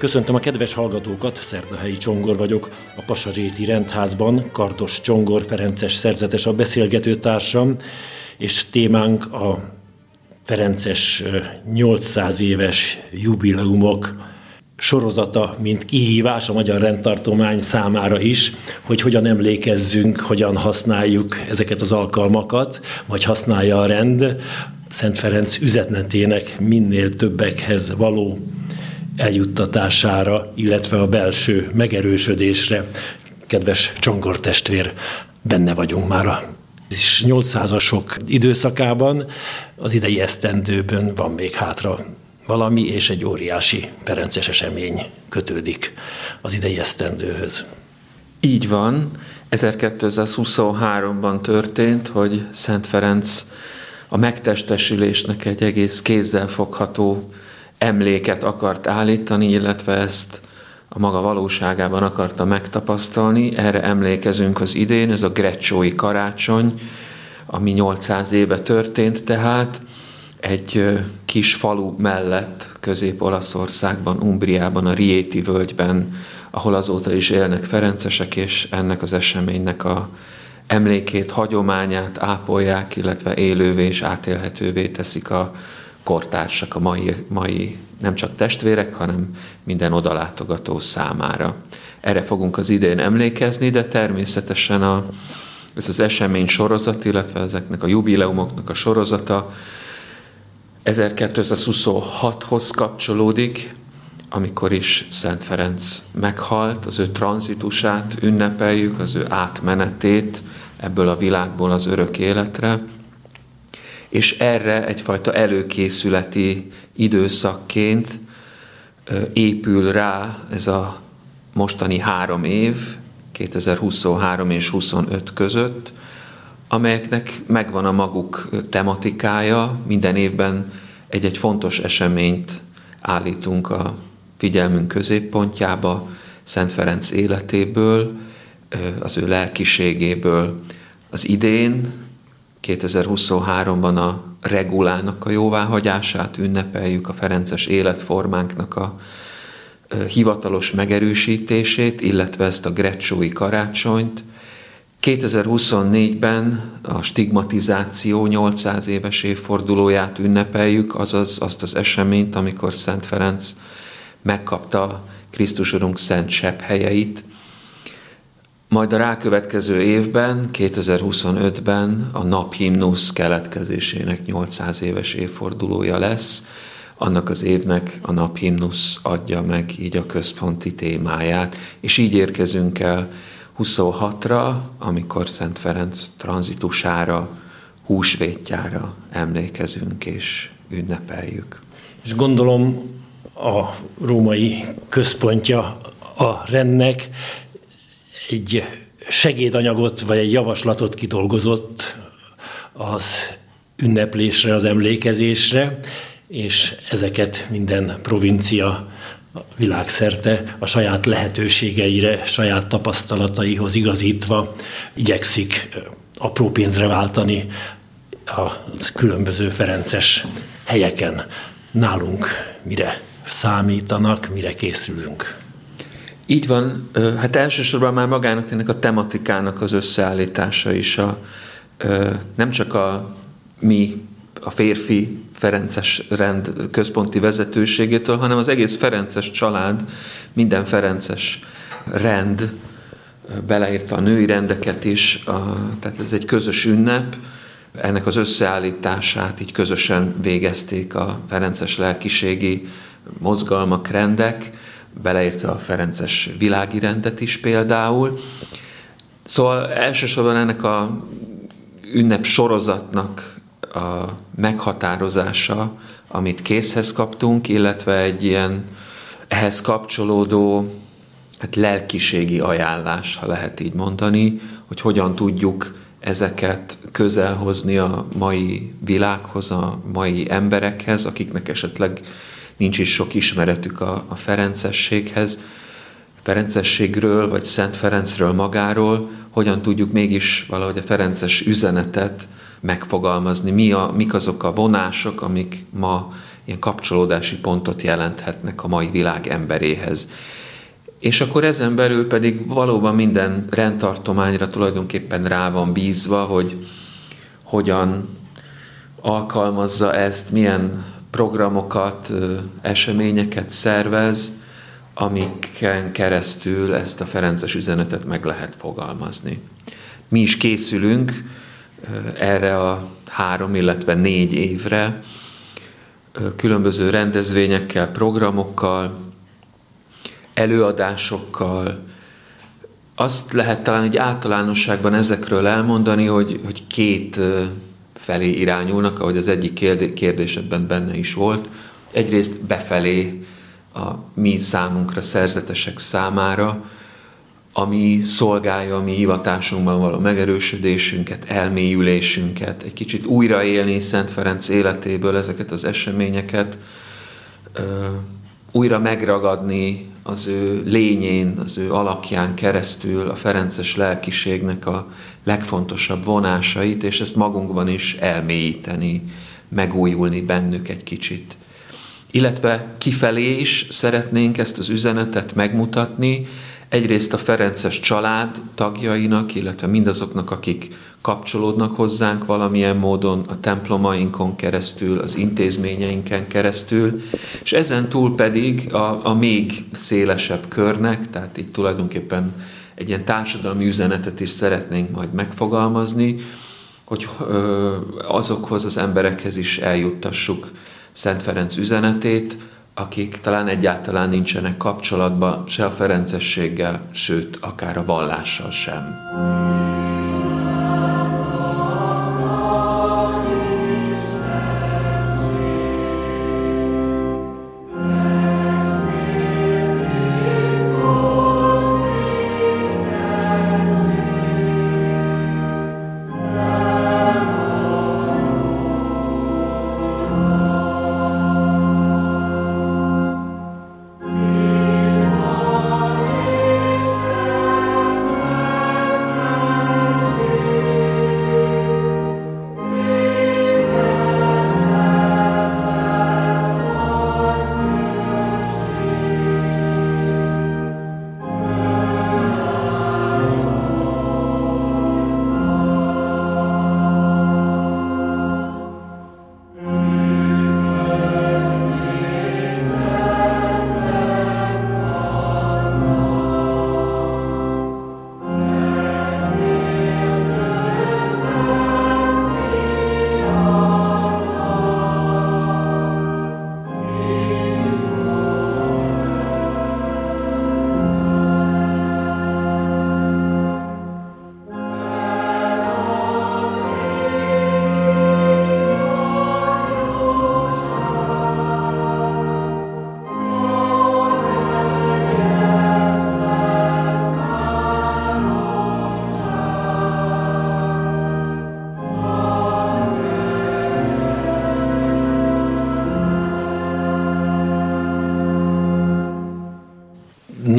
Köszöntöm a kedves hallgatókat, Szerdahelyi Csongor vagyok. A Pasazséti Rendházban Kardos Csongor Ferences szerzetes a beszélgető társam, és témánk a Ferences 800 éves jubileumok sorozata, mint kihívás a magyar rendtartomány számára is, hogy hogyan emlékezzünk, hogyan használjuk ezeket az alkalmakat, vagy használja a rend Szent Ferenc üzenetének minél többekhez való eljuttatására, illetve a belső megerősödésre. Kedves Csongor testvér, benne vagyunk már a 800-asok időszakában, az idei esztendőben van még hátra valami, és egy óriási Ferences esemény kötődik az idei esztendőhöz. Így van. 1223-ban történt, hogy Szent Ferenc a megtestesülésnek egy egész kézzelfogható emléket akart állítani, illetve ezt a maga valóságában akarta megtapasztalni. Erre emlékezünk az idén, ez a Grecsói karácsony, ami 800 éve történt tehát, egy kis falu mellett Közép-Olaszországban, Umbriában, a Rieti völgyben, ahol azóta is élnek ferencesek, és ennek az eseménynek a emlékét, hagyományát ápolják, illetve élővé és átélhetővé teszik a kortársak, a mai, mai nem csak testvérek, hanem minden odalátogató számára. Erre fogunk az idén emlékezni, de természetesen a, ez az esemény sorozat, illetve ezeknek a jubileumoknak a sorozata 1226-hoz kapcsolódik, amikor is Szent Ferenc meghalt, az ő tranzitusát ünnepeljük, az ő átmenetét ebből a világból az örök életre, és erre egyfajta előkészületi időszakként épül rá ez a mostani három év, 2023 és 25 között, amelyeknek megvan a maguk tematikája, minden évben egy-egy fontos eseményt állítunk a figyelmünk középpontjába, Szent Ferenc életéből, az ő lelkiségéből. Az idén, 2023-ban a regulának a jóváhagyását ünnepeljük, a Ferences életformánknak a hivatalos megerősítését, illetve ezt a grecsói karácsonyt, 2024-ben a stigmatizáció 800 éves évfordulóját ünnepeljük, azaz azt az eseményt, amikor Szent Ferenc megkapta Krisztus Urunk szent sebb helyeit. Majd a rákövetkező évben, 2025-ben a naphimnusz keletkezésének 800 éves évfordulója lesz. Annak az évnek a naphimnusz adja meg így a központi témáját, és így érkezünk el 26-ra, amikor Szent Ferenc tranzitusára, húsvétjára emlékezünk és ünnepeljük. És gondolom a római központja a rendnek egy segédanyagot vagy egy javaslatot kidolgozott az ünneplésre, az emlékezésre, és ezeket minden provincia világszerte a saját lehetőségeire, saját tapasztalataihoz igazítva igyekszik apró pénzre váltani a különböző ferences helyeken. Nálunk mire számítanak, mire készülünk. Így van, hát elsősorban már magának ennek a tematikának az összeállítása is a, nem csak a mi, a férfi Ferences rend központi vezetőségétől, hanem az egész Ferences család, minden Ferences rend, beleértve a női rendeket is, a, tehát ez egy közös ünnep, ennek az összeállítását így közösen végezték a Ferences lelkiségi mozgalmak, rendek, beleértve a Ferences világi rendet is például. Szóval elsősorban ennek a ünnep sorozatnak a meghatározása, amit készhez kaptunk, illetve egy ilyen ehhez kapcsolódó hát lelkiségi ajánlás, ha lehet így mondani, hogy hogyan tudjuk ezeket közelhozni a mai világhoz, a mai emberekhez, akiknek esetleg nincs is sok ismeretük a, a Ferencességhez, Ferencességről, vagy Szent Ferencről magáról, hogyan tudjuk mégis valahogy a Ferences üzenetet megfogalmazni, mi a, mik azok a vonások, amik ma ilyen kapcsolódási pontot jelenthetnek a mai világ emberéhez. És akkor ezen belül pedig valóban minden rendtartományra tulajdonképpen rá van bízva, hogy hogyan alkalmazza ezt, milyen programokat, eseményeket szervez, amiken keresztül ezt a Ferences üzenetet meg lehet fogalmazni. Mi is készülünk erre a három, illetve négy évre, különböző rendezvényekkel, programokkal, előadásokkal. Azt lehet talán egy általánosságban ezekről elmondani, hogy, hogy két felé irányulnak, ahogy az egyik kérdésedben benne is volt. Egyrészt befelé a mi számunkra, szerzetesek számára, ami szolgálja a mi hivatásunkban való megerősödésünket, elmélyülésünket, egy kicsit újraélni Szent Ferenc életéből ezeket az eseményeket, újra megragadni az ő lényén, az ő alakján keresztül a Ferences lelkiségnek a legfontosabb vonásait, és ezt magunkban is elmélyíteni, megújulni bennük egy kicsit. Illetve kifelé is szeretnénk ezt az üzenetet megmutatni, egyrészt a Ferences család tagjainak, illetve mindazoknak, akik kapcsolódnak hozzánk valamilyen módon a templomainkon keresztül, az intézményeinken keresztül, és ezen túl pedig a, a még szélesebb körnek, tehát itt tulajdonképpen egy ilyen társadalmi üzenetet is szeretnénk majd megfogalmazni, hogy azokhoz az emberekhez is eljuttassuk Szent Ferenc üzenetét, akik talán egyáltalán nincsenek kapcsolatban se a ferencességgel, sőt, akár a vallással sem.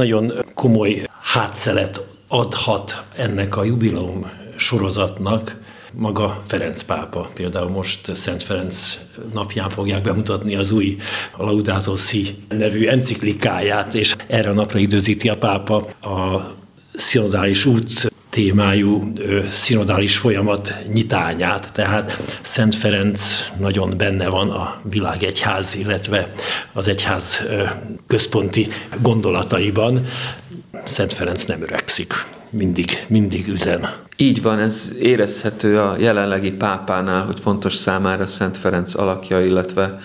Nagyon komoly hátszelet adhat ennek a jubileum sorozatnak, maga Ferenc pápa. Például most Szent Ferenc napján fogják bemutatni az új Laudato Si nevű enciklikáját, és erre a napra időzíti a pápa a szinodális út témájú szinodális folyamat nyitányát, tehát Szent Ferenc nagyon benne van a világ egyház, illetve az egyház központi gondolataiban. Szent Ferenc nem öregszik, mindig, mindig üzen. Így van, ez érezhető a jelenlegi pápánál, hogy fontos számára Szent Ferenc alakja, illetve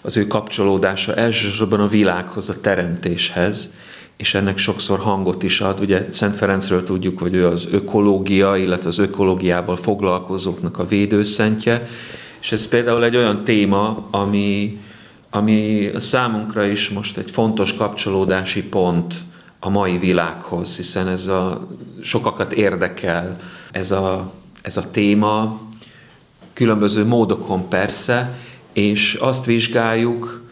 az ő kapcsolódása elsősorban a világhoz, a teremtéshez, és ennek sokszor hangot is ad. Ugye Szent Ferencről tudjuk, hogy ő az ökológia, illetve az ökológiával foglalkozóknak a védőszentje, és ez például egy olyan téma, ami, ami számunkra is most egy fontos kapcsolódási pont a mai világhoz, hiszen ez a sokakat érdekel ez a, ez a téma, különböző módokon persze, és azt vizsgáljuk,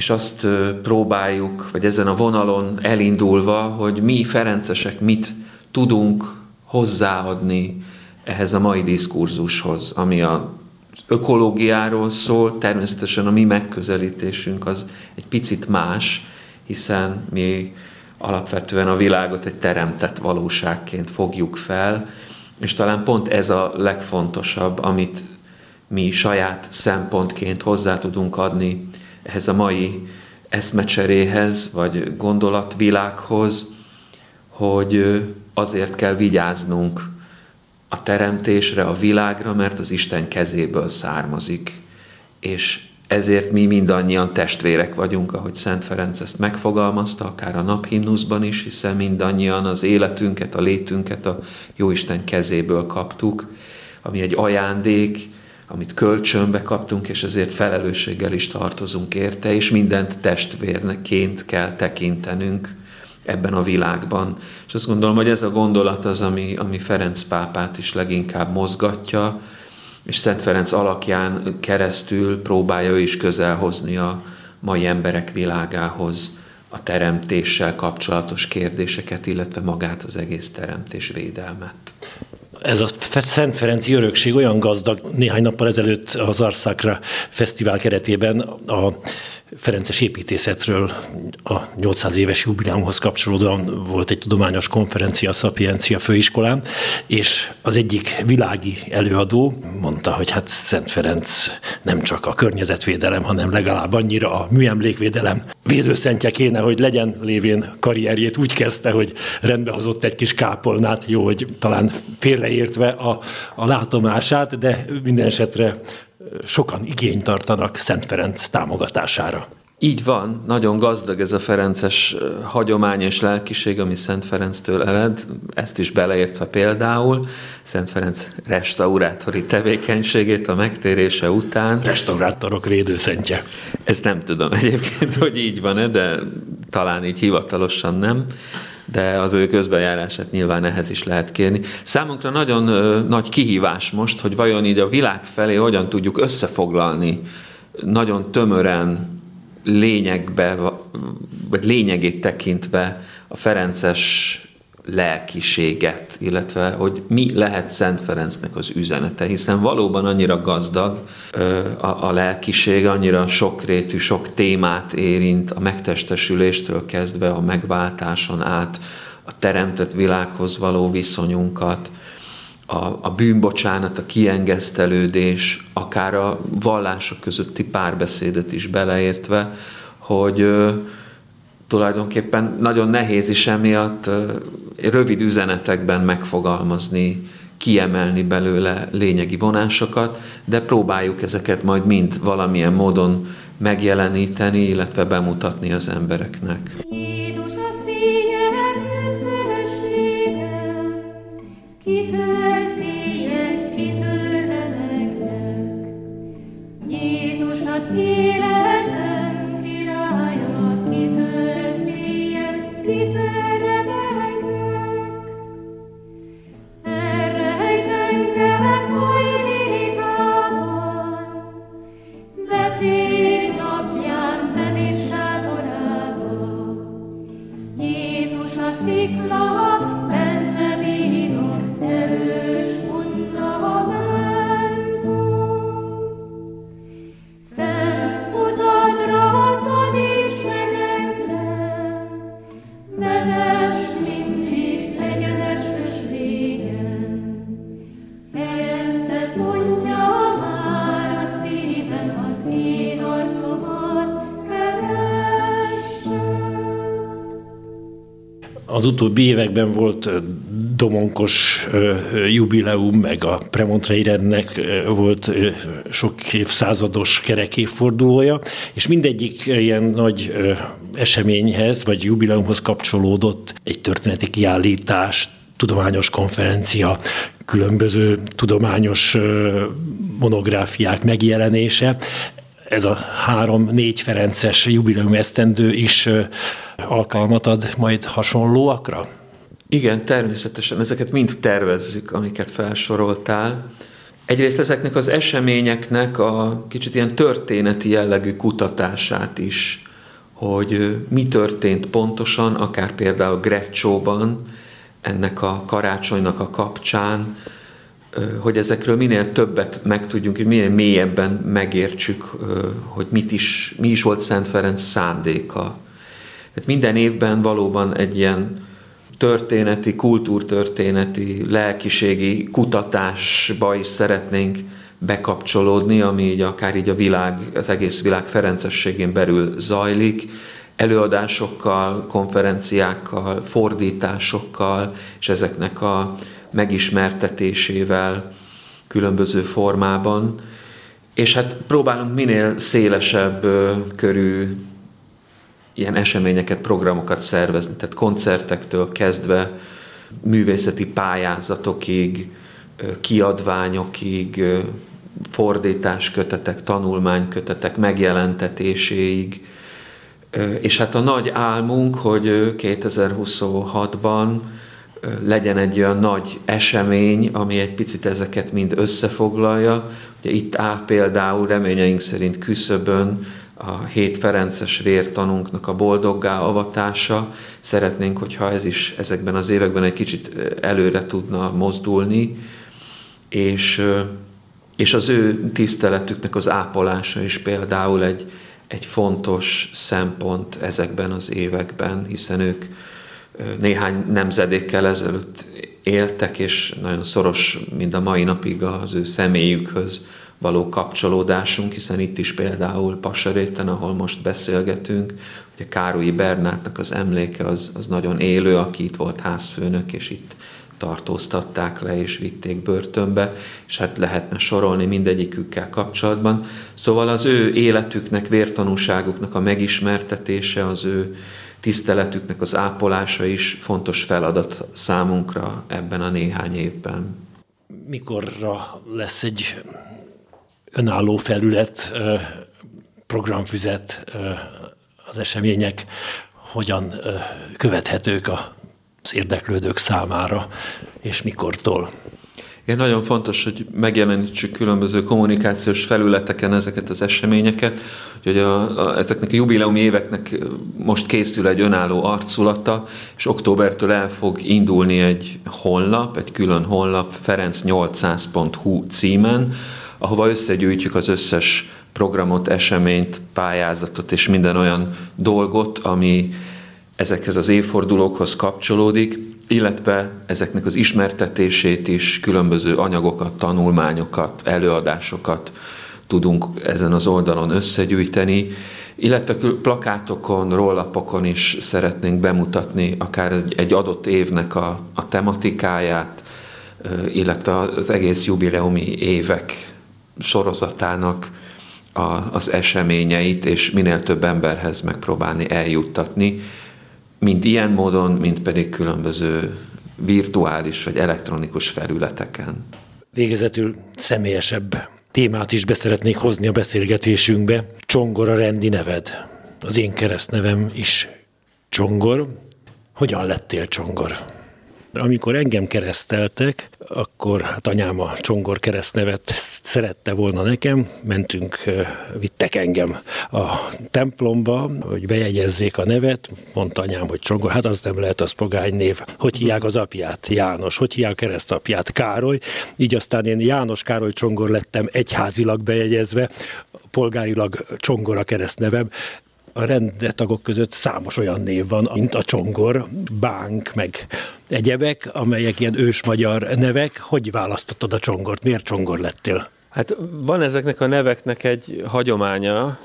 és azt próbáljuk, vagy ezen a vonalon elindulva, hogy mi ferencesek mit tudunk hozzáadni ehhez a mai diskurzushoz, ami a ökológiáról szól, természetesen a mi megközelítésünk az egy picit más, hiszen mi alapvetően a világot egy teremtett valóságként fogjuk fel, és talán pont ez a legfontosabb, amit mi saját szempontként hozzá tudunk adni ehhez a mai eszmecseréhez, vagy gondolatvilághoz, hogy azért kell vigyáznunk a teremtésre, a világra, mert az Isten kezéből származik, és ezért mi mindannyian testvérek vagyunk, ahogy Szent Ferenc ezt megfogalmazta, akár a naphimnuszban is, hiszen mindannyian az életünket, a létünket a Jóisten kezéből kaptuk, ami egy ajándék, amit kölcsönbe kaptunk, és ezért felelősséggel is tartozunk érte, és mindent testvérneként kell tekintenünk ebben a világban. És azt gondolom, hogy ez a gondolat az, ami, ami Ferenc pápát is leginkább mozgatja, és Szent Ferenc alakján keresztül próbálja ő is közel hozni a mai emberek világához a teremtéssel kapcsolatos kérdéseket, illetve magát az egész teremtés védelmet ez a Szent Ferenci örökség olyan gazdag, néhány nappal ezelőtt az Arszákra fesztivál keretében a Ferences építészetről a 800 éves jubileumhoz kapcsolódóan volt egy tudományos konferencia a Szapiencia főiskolán, és az egyik világi előadó mondta, hogy hát Szent Ferenc nem csak a környezetvédelem, hanem legalább annyira a műemlékvédelem védőszentje kéne, hogy legyen lévén karrierjét. Úgy kezdte, hogy rendbehozott egy kis kápolnát, jó, hogy talán félreértve a, a látomását, de minden esetre sokan igényt tartanak Szent Ferenc támogatására. Így van, nagyon gazdag ez a Ferences hagyomány és lelkiség, ami Szent Ferenctől ered, ezt is beleértve például Szent Ferenc restaurátori tevékenységét a megtérése után. Restaurátorok védőszentje. Ezt nem tudom egyébként, hogy így van-e, de talán így hivatalosan nem de az ő közbejárását nyilván ehhez is lehet kérni. Számunkra nagyon ö, nagy kihívás most, hogy vajon így a világ felé hogyan tudjuk összefoglalni nagyon tömören lényegbe, vagy lényegét tekintve a Ferences lelkiséget, illetve hogy mi lehet Szent Ferencnek az üzenete, hiszen valóban annyira gazdag a, a lelkiség, annyira sokrétű, sok témát érint, a megtestesüléstől kezdve a megváltáson át, a teremtett világhoz való viszonyunkat, a, a bűnbocsánat, a kiengesztelődés, akár a vallások közötti párbeszédet is beleértve, hogy tulajdonképpen nagyon nehéz is emiatt rövid üzenetekben megfogalmazni, kiemelni belőle lényegi vonásokat, de próbáljuk ezeket majd mind valamilyen módon megjeleníteni, illetve bemutatni az embereknek. Az utóbbi években volt domonkos jubileum, meg a Premontreirennek volt sok évszázados kerekéfordulója, és mindegyik ilyen nagy eseményhez, vagy jubileumhoz kapcsolódott egy történeti kiállítás, tudományos konferencia, különböző tudományos monográfiák megjelenése. Ez a három-négy Ferences jubileum esztendő is alkalmat ad majd hasonlóakra? Igen, természetesen ezeket mind tervezzük, amiket felsoroltál. Egyrészt ezeknek az eseményeknek a kicsit ilyen történeti jellegű kutatását is, hogy mi történt pontosan, akár például Grecsóban, ennek a karácsonynak a kapcsán, hogy ezekről minél többet megtudjunk, hogy minél mélyebben megértsük, hogy mit is, mi is volt Szent Ferenc szándéka. Hát minden évben valóban egy ilyen történeti, kultúrtörténeti, lelkiségi kutatásba is szeretnénk bekapcsolódni, ami így akár így a világ, az egész világ Ferencességén belül zajlik, előadásokkal, konferenciákkal, fordításokkal, és ezeknek a megismertetésével különböző formában. És hát próbálunk minél szélesebb körű ilyen eseményeket, programokat szervezni, tehát koncertektől kezdve művészeti pályázatokig, kiadványokig, fordításkötetek, tanulmánykötetek megjelentetéséig, és hát a nagy álmunk, hogy 2026-ban legyen egy olyan nagy esemény, ami egy picit ezeket mind összefoglalja. Ugye itt áll például reményeink szerint küszöbön a hét Ferences vértanunknak a boldoggá avatása. Szeretnénk, hogyha ez is ezekben az években egy kicsit előre tudna mozdulni, és, és az ő tiszteletüknek az ápolása is például egy, egy fontos szempont ezekben az években, hiszen ők néhány nemzedékkel ezelőtt éltek, és nagyon szoros, mind a mai napig az ő személyükhöz való kapcsolódásunk, hiszen itt is például Pasaréten, ahol most beszélgetünk, ugye Károlyi Bernátnak az emléke az, az nagyon élő, aki itt volt házfőnök, és itt tartóztatták le és vitték börtönbe, és hát lehetne sorolni mindegyikükkel kapcsolatban. Szóval az ő életüknek, vértanúságuknak a megismertetése, az ő tiszteletüknek az ápolása is fontos feladat számunkra ebben a néhány évben. Mikorra lesz egy önálló felület, programfüzet, az események hogyan követhetők az érdeklődők számára, és mikortól? Igen, nagyon fontos, hogy megjelenítsük különböző kommunikációs felületeken ezeket az eseményeket, hogy a, a, ezeknek a jubileumi éveknek most készül egy önálló arculata, és októbertől el fog indulni egy honlap, egy külön honlap, ferenc800.hu címen, ahova összegyűjtjük az összes programot, eseményt, pályázatot és minden olyan dolgot, ami ezekhez az évfordulókhoz kapcsolódik, illetve ezeknek az ismertetését is, különböző anyagokat, tanulmányokat, előadásokat tudunk ezen az oldalon összegyűjteni, illetve plakátokon, rollapokon is szeretnénk bemutatni akár egy adott évnek a, a tematikáját, illetve az egész jubileumi évek sorozatának a, az eseményeit, és minél több emberhez megpróbálni eljuttatni, mind ilyen módon, mind pedig különböző virtuális vagy elektronikus felületeken. Végezetül személyesebb témát is beszeretnék hozni a beszélgetésünkbe. Csongor a rendi neved. Az én keresztnevem is Csongor. Hogyan lettél Csongor? Amikor engem kereszteltek, akkor hát anyám a Csongor keresztnevet szerette volna nekem, mentünk, vittek engem a templomba, hogy bejegyezzék a nevet, mondta anyám, hogy Csongor, hát az nem lehet az pogány név. Hogy hívják az apját? János. Hogy hívják keresztapját? Károly. Így aztán én János Károly Csongor lettem egyházilag bejegyezve, polgárilag Csongor a keresztnevem, a rendetagok között számos olyan név van, mint a Csongor, Bánk, meg egyebek, amelyek ilyen ős magyar nevek. Hogy választottad a Csongort? Miért Csongor lettél? Hát van ezeknek a neveknek egy hagyománya,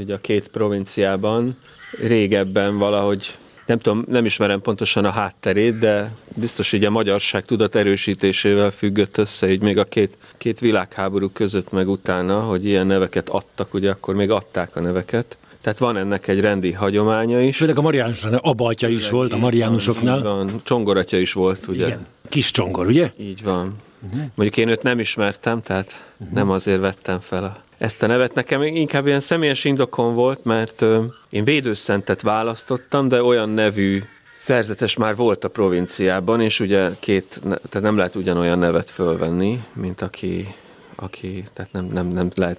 ugye a két provinciában, régebben valahogy nem tudom, nem ismerem pontosan a hátterét, de biztos így a magyarság tudat erősítésével függött össze, így még a két, két világháború között meg utána, hogy ilyen neveket adtak, ugye akkor még adták a neveket. Tehát van ennek egy rendi hagyománya is. Főleg a Mariánusoknál, abatya is Főleg volt a Mariánusoknál. Van, csongoratja is volt, ugye? Igen. Kis csongor, ugye? Így van. Uh-huh. Mondjuk én őt nem ismertem, tehát uh-huh. nem azért vettem fel a, ezt a nevet. Nekem inkább ilyen személyes indokon volt, mert ö, én védőszentet választottam, de olyan nevű szerzetes már volt a provinciában, és ugye két, tehát nem lehet ugyanolyan nevet fölvenni, mint aki, aki tehát nem, nem, nem lehet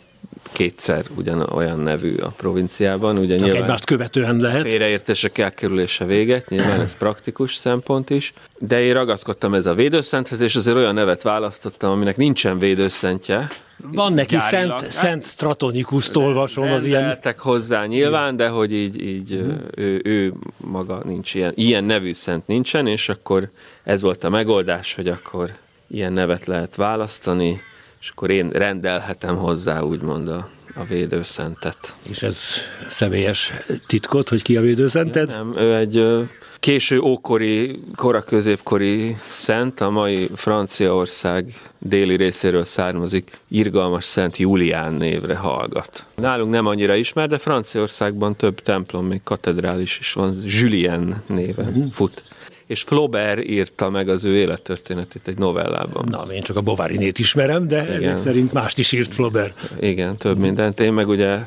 kétszer ugyan olyan nevű a provinciában. Ugye Csak egymást követően lehet. Félreértések elkerülése véget, nyilván ez praktikus szempont is. De én ragaszkodtam ez a védőszenthez, és azért olyan nevet választottam, aminek nincsen védőszentje, van neki Gyárilag. Szent, Szent Stratonikuszt olvasom az ilyen... hozzá nyilván, de hogy így, így uh-huh. ő, ő maga nincs ilyen, ilyen nevű szent nincsen, és akkor ez volt a megoldás, hogy akkor ilyen nevet lehet választani, és akkor én rendelhetem hozzá úgymond a, a védőszentet. És ez személyes titkot, hogy ki a védőszented? Ja, nem, ő egy késő ókori, kora középkori szent, a mai Franciaország déli részéről származik, irgalmas szent Julián névre hallgat. Nálunk nem annyira ismer, de Franciaországban több templom, még katedrális is van, Julien néven uh-huh. fut és Flaubert írta meg az ő élettörténetét egy novellában. Na, én csak a Bovarinét ismerem, de Igen. ezek szerint mást is írt Flaubert. Igen, több mindent. Én meg ugye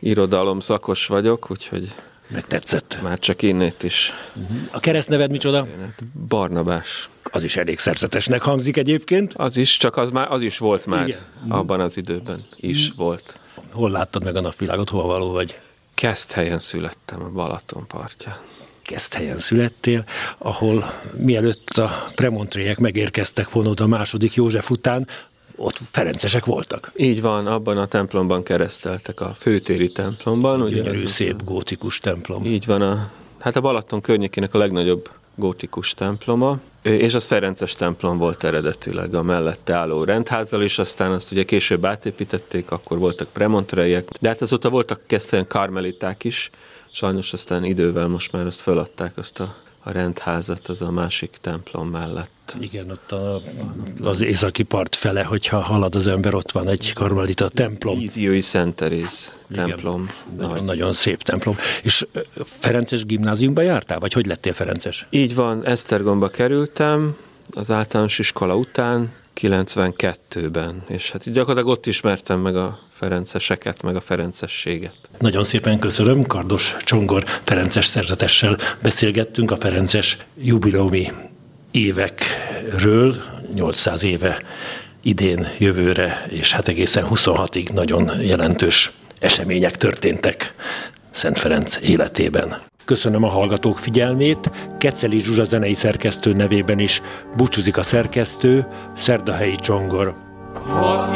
irodalom szakos vagyok, úgyhogy meg tetszett. Már csak innét is. A keresztneved micsoda? Barnabás. Az is elég szerzetesnek hangzik egyébként. Az is, csak az, már, az is volt már Igen. abban az időben. Is mm. volt. Hol láttad meg a napvilágot, hova való vagy? helyen születtem a Balaton partján. Helyen születtél, ahol mielőtt a premontréek megérkeztek volna a második József után, ott ferencesek voltak. Így van, abban a templomban kereszteltek, a főtéri templomban. Gyönyörű, ugye, szép gótikus templom. Így van, a, hát a Balaton környékének a legnagyobb gótikus temploma, és az Ferences templom volt eredetileg a mellette álló rendházzal, és aztán azt ugye később átépítették, akkor voltak premontrejek, de hát azóta voltak kezdően karmeliták is, sajnos aztán idővel most már azt feladták azt a a rendházat az a másik templom mellett. Igen, ott a, az északi part fele, hogyha halad az ember, ott van egy karmelita templom. Íziói Szent Teréz templom. Igen, nagyon, nagyon szép templom. És Ferences gimnáziumba jártál, vagy hogy lettél Ferences? Így van, Esztergomba kerültem az általános iskola után, 92-ben, és hát gyakorlatilag ott ismertem meg a ferenceseket, meg a ferencességet. Nagyon szépen köszönöm, Kardos Csongor Ferences szerzetessel beszélgettünk a Ferences jubileumi évekről, 800 éve idén, jövőre, és hát egészen 26-ig nagyon jelentős események történtek Szent Ferenc életében. Köszönöm a hallgatók figyelmét, Keceli Zsuzsa zenei szerkesztő nevében is búcsúzik a szerkesztő, Szerdahelyi Csongor. Ha